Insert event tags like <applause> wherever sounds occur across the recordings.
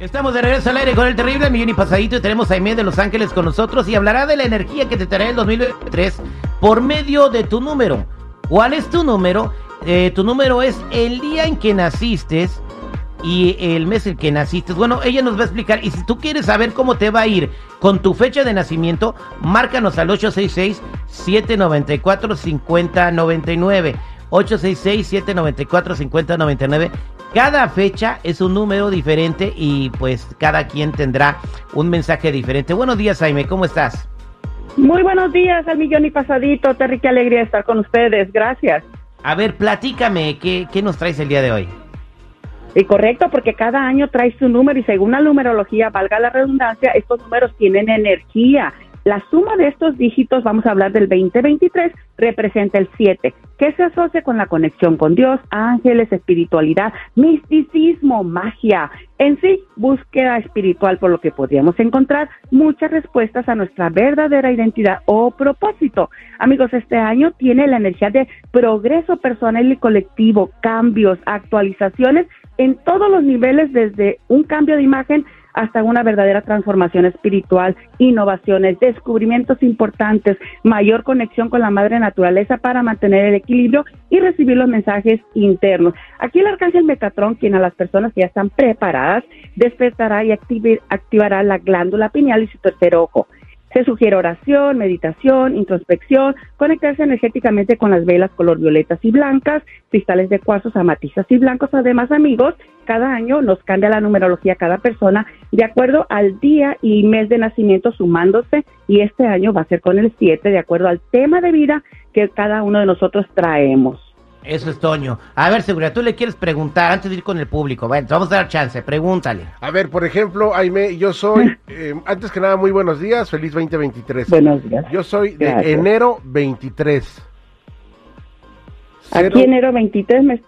Estamos de regreso al aire con el terrible millón y pasadito y tenemos a Aimee de Los Ángeles con nosotros y hablará de la energía que te traerá el 2023 por medio de tu número. ¿Cuál es tu número? Eh, tu número es el día en que naciste y el mes en que naciste. Bueno, ella nos va a explicar y si tú quieres saber cómo te va a ir con tu fecha de nacimiento, márcanos al 866-794-5099. 866-794-5099. Cada fecha es un número diferente y pues cada quien tendrá un mensaje diferente. Buenos días, Jaime, ¿cómo estás? Muy buenos días al millón y pasadito. Terry, qué alegría estar con ustedes. Gracias. A ver, platícame, ¿qué, qué nos traes el día de hoy? Y correcto, porque cada año trae su número y según la numerología, valga la redundancia, estos números tienen energía. La suma de estos dígitos, vamos a hablar del 2023, representa el 7, que se asocia con la conexión con Dios, ángeles, espiritualidad, misticismo, magia. En sí, búsqueda espiritual, por lo que podríamos encontrar muchas respuestas a nuestra verdadera identidad o propósito. Amigos, este año tiene la energía de progreso personal y colectivo, cambios, actualizaciones en todos los niveles, desde un cambio de imagen hasta una verdadera transformación espiritual, innovaciones, descubrimientos importantes, mayor conexión con la madre naturaleza para mantener el equilibrio y recibir los mensajes internos. Aquí el arcángel Metatrón, quien a las personas que ya están preparadas, despertará y activará la glándula pineal y su tercer ojo. Se sugiere oración, meditación, introspección, conectarse energéticamente con las velas color violetas y blancas, cristales de cuarzos, amatizas y blancos. Además, amigos, cada año nos cambia la numerología cada persona de acuerdo al día y mes de nacimiento sumándose y este año va a ser con el 7 de acuerdo al tema de vida que cada uno de nosotros traemos. Eso es Toño. A ver, seguridad, tú le quieres preguntar antes de ir con el público. Bueno, te vamos a dar chance, pregúntale. A ver, por ejemplo, Aime, yo soy, <laughs> eh, antes que nada, muy buenos días, feliz 2023. Buenos días. Yo soy de enero 23. Aquí enero 23 me,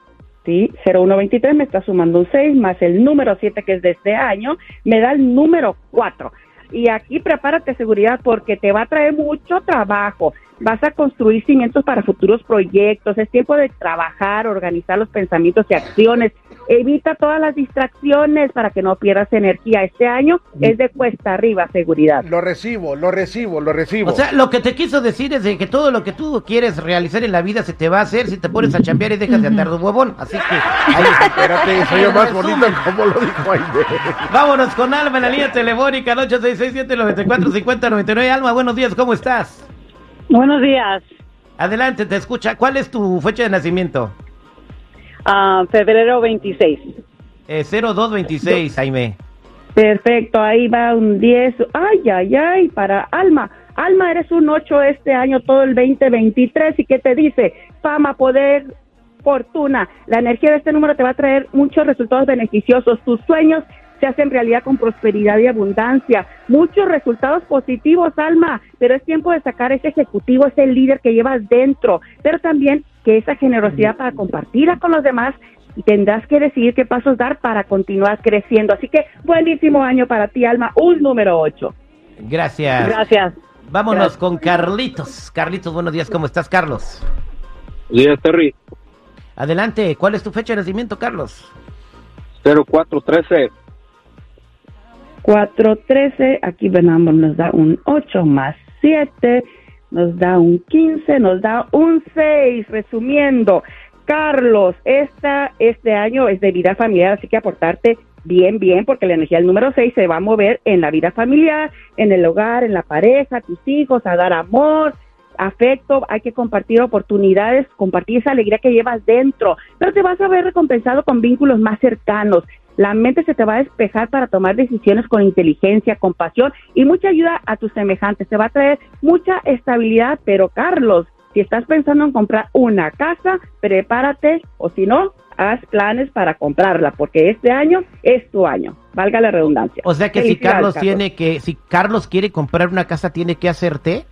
sí, 0123 me está sumando un 6 más el número 7 que es de este año, me da el número 4. Y aquí prepárate seguridad porque te va a traer mucho trabajo vas a construir cimientos para futuros proyectos, es tiempo de trabajar, organizar los pensamientos y acciones. Evita todas las distracciones para que no pierdas energía. Este año es de cuesta arriba, seguridad. Lo recibo, lo recibo, lo recibo. O sea, lo que te quiso decir es de que todo lo que tú quieres realizar en la vida se te va a hacer si te pones a chambear y dejas de andar de huevón. Así que ahí Espérate, soy yo más bonito como lo dijo ahí. Vámonos con Alma en la línea telefónica 8667 94 50 99. Alma, buenos días, ¿cómo estás? Buenos días. Adelante, te escucha. ¿Cuál es tu fecha de nacimiento? Uh, febrero 26. Eh, 0226, Jaime. Perfecto, ahí va un 10. Ay, ay, ay, para Alma. Alma, eres un 8 este año, todo el 2023. ¿Y qué te dice? Fama, poder, fortuna. La energía de este número te va a traer muchos resultados beneficiosos. Tus sueños se hacen realidad con prosperidad y abundancia. Muchos resultados positivos, Alma, pero es tiempo de sacar ese ejecutivo, ese líder que llevas dentro, pero también que esa generosidad para compartirla con los demás y tendrás que decidir qué pasos dar para continuar creciendo. Así que buenísimo año para ti, Alma, un número 8. Gracias. Gracias. Vámonos con Carlitos. Carlitos, buenos días, ¿cómo estás, Carlos? Buenos días, Terry. Adelante, ¿cuál es tu fecha de nacimiento, Carlos? 0413. 413, aquí venamos, nos da un 8 más 7, nos da un 15, nos da un 6. Resumiendo, Carlos, esta, este año es de vida familiar, así que aportarte bien, bien, porque la energía del número 6 se va a mover en la vida familiar, en el hogar, en la pareja, tus hijos, a dar amor, afecto, hay que compartir oportunidades, compartir esa alegría que llevas dentro, pero te vas a ver recompensado con vínculos más cercanos. La mente se te va a despejar para tomar decisiones con inteligencia, compasión y mucha ayuda a tus semejantes. Te va a traer mucha estabilidad, pero Carlos, si estás pensando en comprar una casa, prepárate o si no, haz planes para comprarla, porque este año es tu año, valga la redundancia. O sea que si Carlos, tiene que, si Carlos quiere comprar una casa, tiene que hacerte.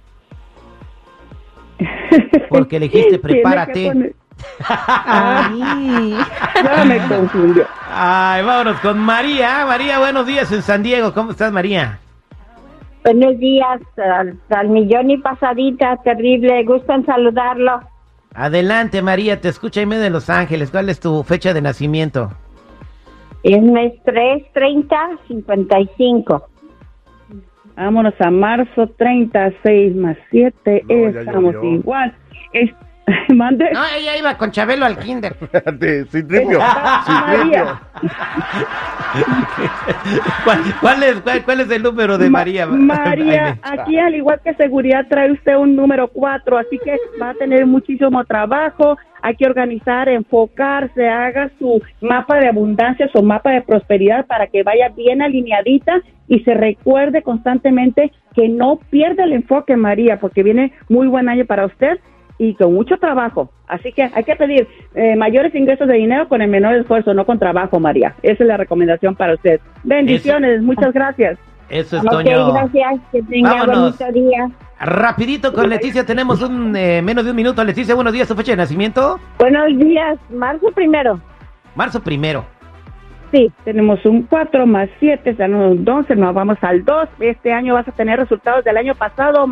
Porque le dijiste <laughs> prepárate. <laughs> Ay, ya me confundió. Ay, vámonos con María. María, buenos días en San Diego. ¿Cómo estás, María? Buenos días, al, millón y pasadita, terrible. Gustan saludarlo. Adelante, María, te escucha Aime de Los Ángeles. ¿Cuál es tu fecha de nacimiento? Es mes 3, 30, 55. Vámonos a marzo 36 más 7. No, ya Estamos igual. Es, <laughs> mande. No, ella iba con Chabelo al kinder. <laughs> De Citripio. María. <laughs> ¿Cuál, cuál es, cuál, cuál es el número de Ma- María? María, aquí al igual que seguridad trae usted un número 4, así que va a tener muchísimo trabajo, hay que organizar, enfocarse, haga su mapa de abundancia, su mapa de prosperidad para que vaya bien alineadita y se recuerde constantemente que no pierda el enfoque, María, porque viene muy buen año para usted y con mucho trabajo. Así que hay que pedir eh, mayores ingresos de dinero con el menor esfuerzo, no con trabajo, María. Esa es la recomendación para usted. Bendiciones, muchas gracias. Eso es, Ok, Toño. gracias. Que tenga Vámonos. bonito día. Rapidito con Leticia, tenemos un eh, menos de un minuto. Leticia, buenos días, tu fecha de nacimiento. Buenos días. Marzo primero. Marzo primero. Sí. Tenemos un 4 más 7, tenemos un 12, nos vamos al 2. Este año vas a tener resultados del año pasado.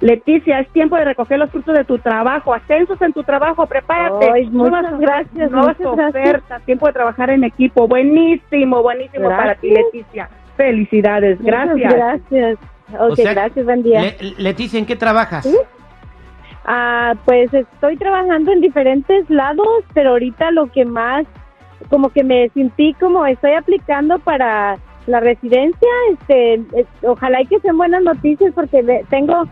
Leticia, es tiempo de recoger los frutos de tu trabajo, ascensos en tu trabajo, prepárate. Ay, muchas Nuevas- gracias, Nuevas muchas gracias. ofertas, tiempo de trabajar en equipo. Buenísimo, buenísimo para ti, Gracias. Leticia. Felicidades, gracias. Muchas gracias. Ok, O sea, gracias, buen día. Le- Leticia, ¿en qué trabajas? ¿Sí? Ah, pues estoy trabajando en diferentes lados, pero ahorita lo que más, como que me sentí como estoy aplicando para la residencia, este, es- ojalá y que sean buenas noticias porque tengo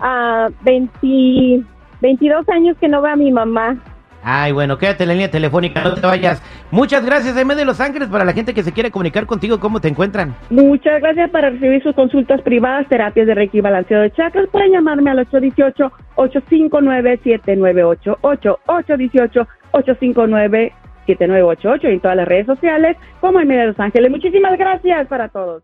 ah 20, 22 años que no veo a mi mamá. Ay, bueno, quédate en la línea telefónica, no te vayas. Muchas gracias, M de Los Ángeles, para la gente que se quiere comunicar contigo, ¿cómo te encuentran? Muchas gracias para recibir sus consultas privadas, terapias de Reiki balanceo de chakras. Pueden llamarme al 818-859-7988, 818-859-7988 y en todas las redes sociales como Media de Los Ángeles. Muchísimas gracias para todos.